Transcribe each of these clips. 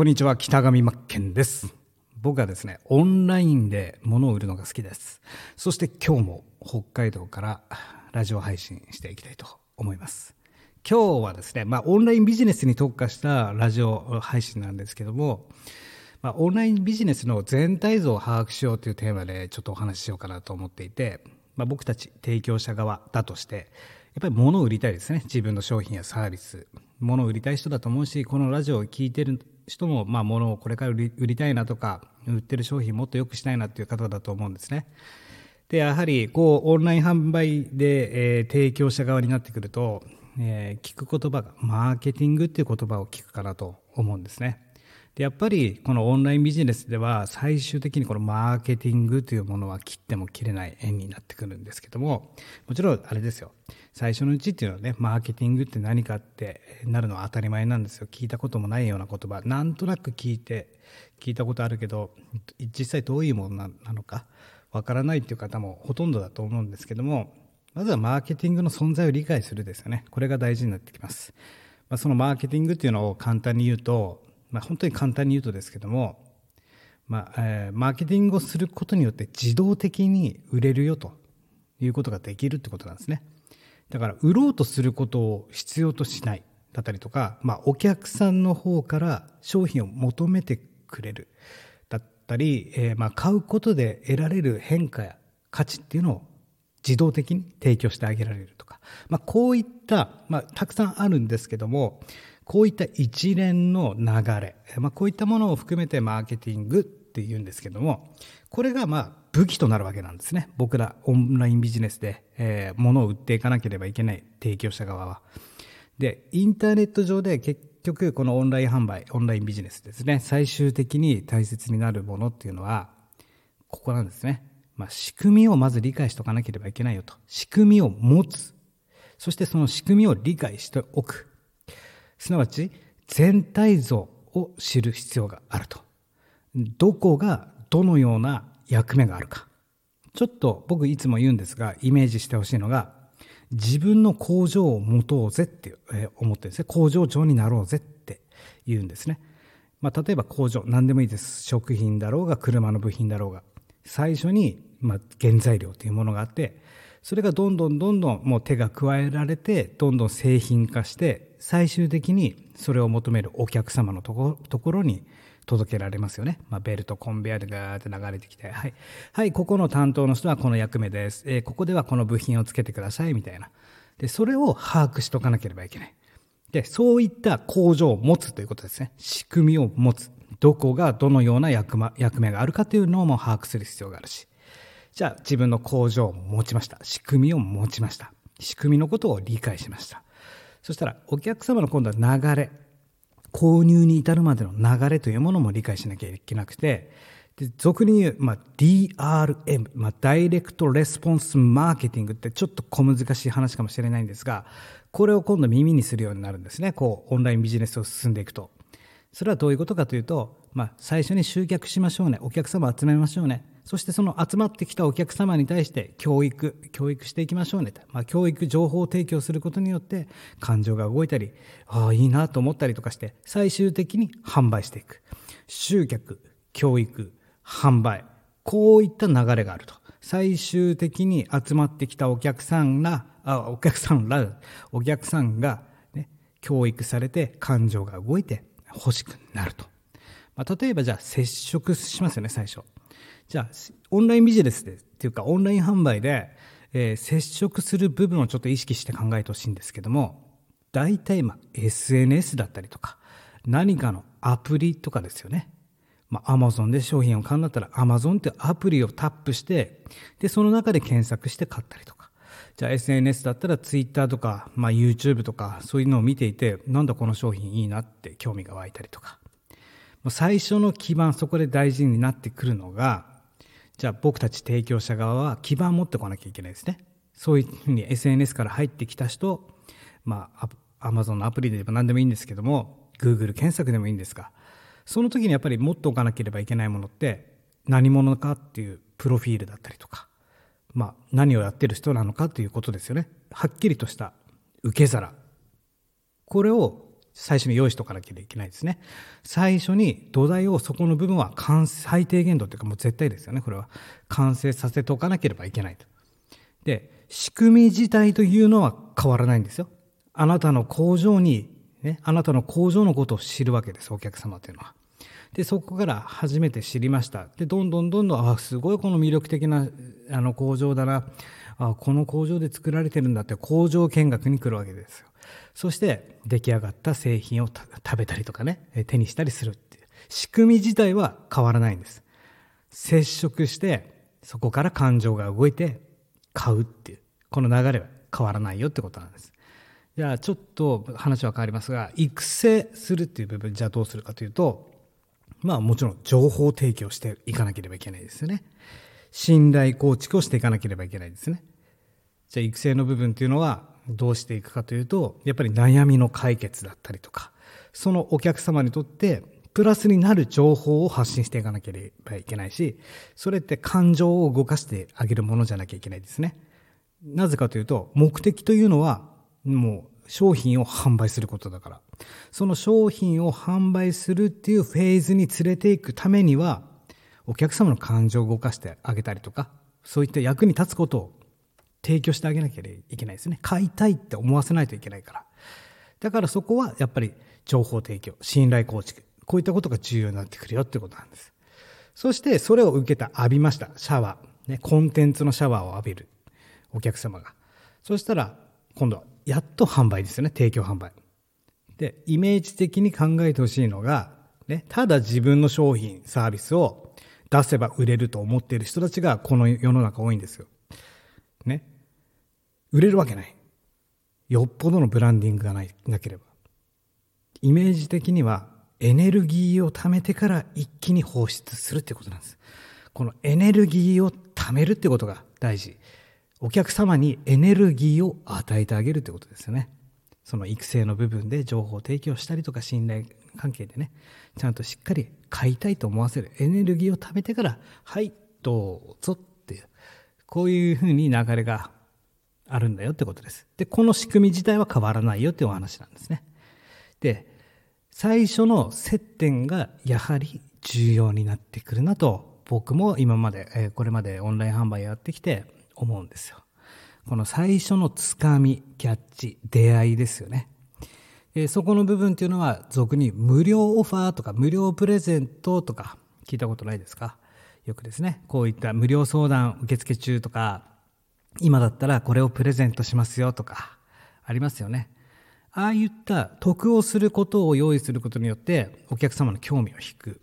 こんにちは、北上真剣です。僕はですね、オンラインで物を売るのが好きです。そして今日も北海道からラジオ配信していきたいと思います。今日はですね、まあオンラインビジネスに特化したラジオ配信なんですけども、まあ、オンラインビジネスの全体像を把握しようというテーマでちょっとお話ししようかなと思っていて、まあ、僕たち提供者側だとして、やっぱり物を売りたいですね。自分の商品やサービス。物を売りたい人だと思うし、このラジオを聞いてる人も、まあ、物をこれから売り売りたいなとか、売ってる商品もっと良くしたいなっていう方だと思うんですね。で、やはり、こう、オンライン販売で、えー提供者側になってくると、えー聞く言葉が、マーケティングっていう言葉を聞くかなと思うんですね。で、やっぱり、このオンラインビジネスでは、最終的にこのマーケティングというものは切っても切れない縁になってくるんですけども、もちろん、あれですよ。最初のうちっていうのはね、マーケティングって何かってなるのは当たり前なんですよ。聞いたこともないような言葉、なんとなく聞いて、聞いたことあるけど、実際どういうものなのか、わからないっていう方もほとんどだと思うんですけども、まずはマーケティングの存在を理解するですよね。これが大事になってきます。まあ、そのマーケティングっていうのを簡単に言うと、まあ、本当に簡単に言うとですけども、まあえーマーケティングをすることによって自動的に売れるよということができるってことなんですね。だから売ろうとすることを必要としないだったりとか、まあ、お客さんの方から商品を求めてくれるだったり、えーまあ買うことで得られる変化や価値っていうのを自動的に提供してあげられるとか、まあ、こういった、まあ、たくさんあるんですけどもこういった一連の流れ、まあ、こういったものを含めてマーケティングっていうんですけどもこれがまあ武器となるわけなんですね僕らオンラインビジネスで、えー物を売っていかなければいけない提供者側は。でインターネット上で結局このオンライン販売オンラインビジネスですね最終的に大切になるものっていうのはここなんですね。まあ、仕組みをまず理解しておかなければいけないよと。仕組みを持つ。そしてその仕組みを理解しておく。すなわち、全体像を知る必要があると。どこがどのような役目があるか。ちょっと僕いつも言うんですが、イメージしてほしいのが、自分の工場を持とうぜって思ってるんですね。工場長になろうぜって言うんですね。まあ、例えば工場、何でもいいです。食品だろうが、車の部品だろうが。最初に、まあ、原材料というものがあって、それがどんどんどんどんもう手が加えられて、どんどん製品化して、最終的にそれを求めるお客様のとこところに届けられますよね。まあ、ベルト、コンベヤーでガーって流れてきて、はい。はい、ここの担当の人はこの役目です。えーここではこの部品をつけてください、みたいな。で、それを把握しとかなければいけない。で、そういった工場を持つということですね。仕組みを持つ。どこがどのような役,、ま、役目があるかというのも把握する必要があるし。じゃあ自分の工場を持ちました。仕組みを持ちました。仕組みのことを理解しました。そしたらお客様の今度は流れ。購入に至るまでの流れというものも理解しなきゃいけなくて、で俗に言う、まあ、DRM、まあ、ダイレクトレスポンスマーケティングってちょっと小難しい話かもしれないんですが、これを今度耳にするようになるんですね。こう、オンラインビジネスを進んでいくと。それはどういうことかというと、まあ、最初に集客しましょうね。お客様集めましょうね。そしてその集まってきたお客様に対して教育、教育していきましょうねと。まあ、教育、情報提供することによって感情が動いたり、ああ、いいなと思ったりとかして、最終的に販売していく。集客、教育、販売。こういった流れがあると。最終的に集まってきたお客さんが、あ、お客さんら、お客さんが、ね、教育されて感情が動いて欲しくなると。まあ、例えばじゃあ接触しますよね、最初。じゃあ、オンラインビジネスで、っていうかオンライン販売で、えー接触する部分をちょっと意識して考えてほしいんですけども、大体まあ SNS だったりとか、何かのアプリとかですよね。まあ、Amazon で商品を買うんだったら Amazon っていうアプリをタップして、で、その中で検索して買ったりとか。じゃあ SNS だったら Twitter とか、まあ、YouTube とかそういうのを見ていて、なんだこの商品いいなって興味が湧いたりとか。最初の基盤、そこで大事になってくるのが、じゃあ僕たち提供者側は基盤を持ってこなきゃいけないですね。そういうふうに SNS から入ってきた人、まあ、ア Amazon のアプリで言えば何でもいいんですけども、Google 検索でもいいんですが、その時にやっぱり持っておかなければいけないものって何者かっていうプロフィールだったりとか、まあ、何をやってる人なのかということですよね。はっきりとした受け皿。これを最初に用意しとかなきゃいけないですね。最初に土台をそこの部分は最低限度というかもう絶対ですよね。これは完成させておかなければいけないと。で、仕組み自体というのは変わらないんですよ。あなたの工場に、ね、あなたの工場のことを知るわけです、お客様というのは。で、そこから初めて知りました。で、どんどんどんどん、あ、すごいこの魅力的なあの工場だな。あ、この工場で作られてるんだって工場見学に来るわけですよ。そして出来上がった製品を食べたりとかね、手にしたりするっていう。仕組み自体は変わらないんです。接触して、そこから感情が動いて買うっていう。この流れは変わらないよってことなんです。じゃあちょっと話は変わりますが、育成するっていう部分、じゃあどうするかというと、まあもちろん情報提供していかなければいけないですよね。信頼構築をしていかなければいけないですね。じゃあ育成の部分っていうのはどうしていくかというと、やっぱり悩みの解決だったりとか、そのお客様にとってプラスになる情報を発信していかなければいけないし、それって感情を動かしてあげるものじゃなきゃいけないですね。なぜかというと、目的というのは、もう商品を販売することだから。その商品を販売するっていうフェーズに連れていくためには、お客様の感情を動かしてあげたりとか、そういった役に立つことを提供してあげなきゃいけないですね。買いたいって思わせないといけないから。だからそこはやっぱり情報提供、信頼構築、こういったことが重要になってくるよってことなんです。そしてそれを受けた、浴びました。シャワー。ね、コンテンツのシャワーを浴びる。お客様が。そしたら、今度はやっと販売ですよね。提供販売。で、イメージ的に考えてほしいのが、ね、ただ自分の商品、サービスを出せば売れると思っている人たちがこの世の中多いんですよ。ね。売れるわけない。よっぽどのブランディングがない、なければ。イメージ的にはエネルギーを貯めてから一気に放出するってことなんです。このエネルギーを貯めるってことが大事。お客様にエネルギーを与えてあげるということですよね。その育成の部分で情報提供したりとか信頼関係でね、ちゃんとしっかり買いたいと思わせるエネルギーを貯めてから、はい、どうぞっていう、こういうふうに流れがあるんだよってことです。で、この仕組み自体は変わらないよってお話なんですね。で、最初の接点がやはり重要になってくるなと、僕も今まで、えこれまでオンライン販売やってきて思うんですよ。この最初のつかみ、キャッチ、出会いですよね。えそこの部分っていうのは俗に無料オファーとか無料プレゼントとか聞いたことないですか？よくですね、こういった無料相談受付中とか、今だったらこれをプレゼントしますよとか、ありますよね。ああいった得をすることを用意することによってお客様の興味を引く。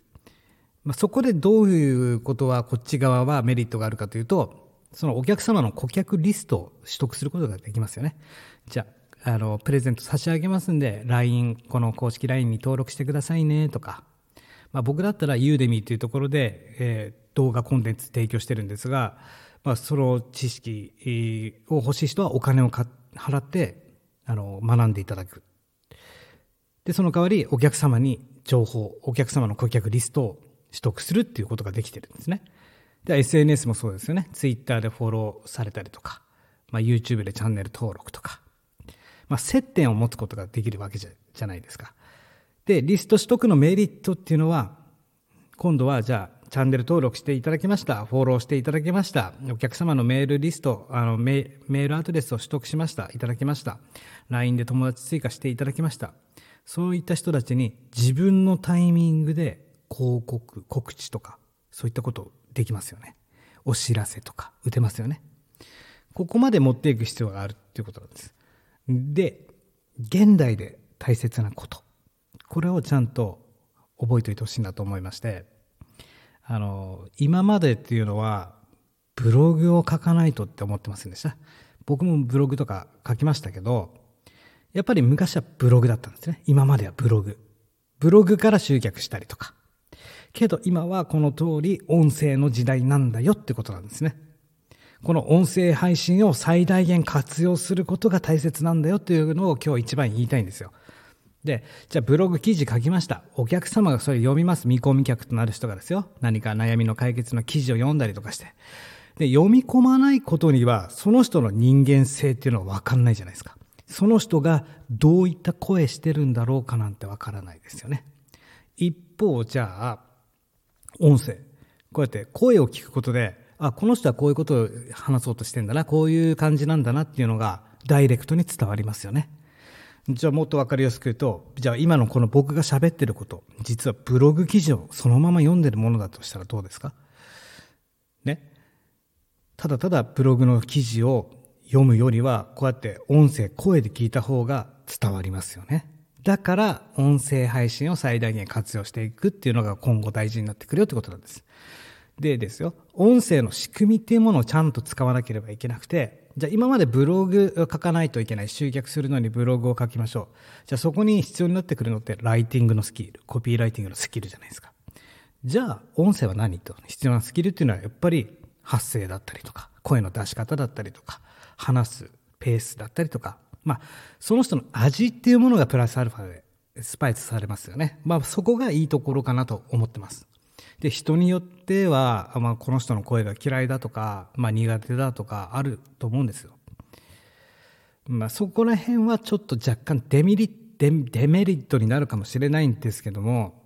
まあ、そこでどういうことはこっち側はメリットがあるかというと、そのお客様の顧客リストを取得することができますよね。じゃあ、あの、プレゼント差し上げますんで、LINE、この公式 LINE に登録してくださいね、とか。まあ、僕だったらユーデミーというところで、えー、動画コンテンツ提供してるんですが、まあ、その知識を欲しい人はお金を払って、あの、学んでいただく。で、その代わりお客様に情報、お客様の顧客リストを取得するっていうことができてるんですね。で、SNS もそうですよね。Twitter でフォローされたりとか、まあ、YouTube でチャンネル登録とか、まあ、接点を持つことができるわけじゃじゃないですか。で、リスト取得のメリットっていうのは、今度はじゃあ、チャンネル登録していただきました。フォローしていただきました。お客様のメールリスト、あのメールアドレスを取得しました。いただきました。LINE で友達追加していただきました。そういった人たちに自分のタイミングで広告、告知とか、そういったことできますよね。お知らせとか打てますよね。ここまで持っていく必要があるっていうことなんです。で、現代で大切なこと。これをちゃんと覚えておいてほしいなと思いまして、あの、今までっていうのは、ブログを書かないとって思ってませんでした？僕もブログとか書きましたけど、やっぱり昔はブログだったんですね。今まではブログ。ブログから集客したりとか。けど今はこの通り音声の時代なんだよってことなんですね。この音声配信を最大限活用することが大切なんだよっていうのを今日一番言いたいんですよ。で、じゃあブログ記事書きました。お客様がそれ読みます。見込み客となる人がですよ。何か悩みの解決の記事を読んだりとかして。で、読み込まないことには、その人の人間性っていうのはわかんないじゃないですか。その人がどういった声してるんだろうかなんてわからないですよね。一方、じゃあ、音声。こうやって声を聞くことで、あ、この人はこういうことを話そうとしてんだな、こういう感じなんだなっていうのがダイレクトに伝わりますよね。じゃあもっとわかりやすく言うと、じゃあ今のこの僕が喋ってること、実はブログ記事をそのまま読んでるものだとしたらどうですか？ね？ただただブログの記事を読むよりは、こうやって音声、声で聞いた方が伝わりますよね。だから、音声配信を最大限活用していくっていうのが今後大事になってくるよってことなんです。でですよ、音声の仕組みっていうものをちゃんと使わなければいけなくて、じゃあ今までブログを書かないといけない、集客するのにブログを書きましょう。じゃあそこに必要になってくるのってライティングのスキル、コピーライティングのスキルじゃないですか。じゃあ音声は何と？必要なスキルっていうのはやっぱり発声だったりとか、声の出し方だったりとか、話すペースだったりとか、まあ、その人の味っていうものがプラスアルファでスパイスされますよね。まあ、そこがいいところかなと思ってます。で、人によっては、まあ、この人の声が嫌いだとか、まあ、苦手だとかあると思うんですよ。まあ、そこら辺はちょっと若干デメリデデメリットになるかもしれないんですけども、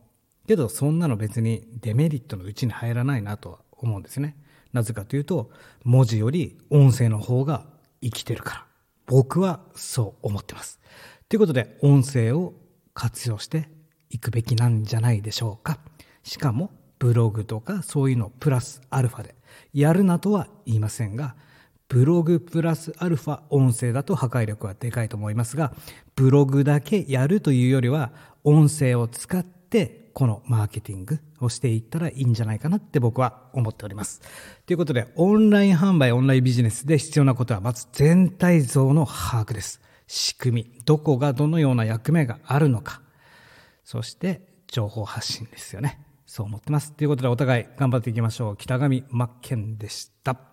けどそんなの別にデメリットのうちに入らないなとは思うんですね。なぜかというと、文字より音声の方が生きてるから。僕はそう思ってます。ということで、音声を活用していくべきなんじゃないでしょうか。しかも、ブログとかそういうのプラスアルファでやるなとは言いませんが、ブログプラスアルファ音声だと破壊力はでかいと思いますが、ブログだけやるというよりは、音声を使ってこのマーケティングをしていったらいいんじゃないかなって僕は思っております。ということで、オンライン販売、オンラインビジネスで必要なことはまず全体像の把握です。仕組み、どこがどのような役目があるのか。そして情報発信ですよね。そう思ってます。ということでお互い頑張っていきましょう。北上真剣でした。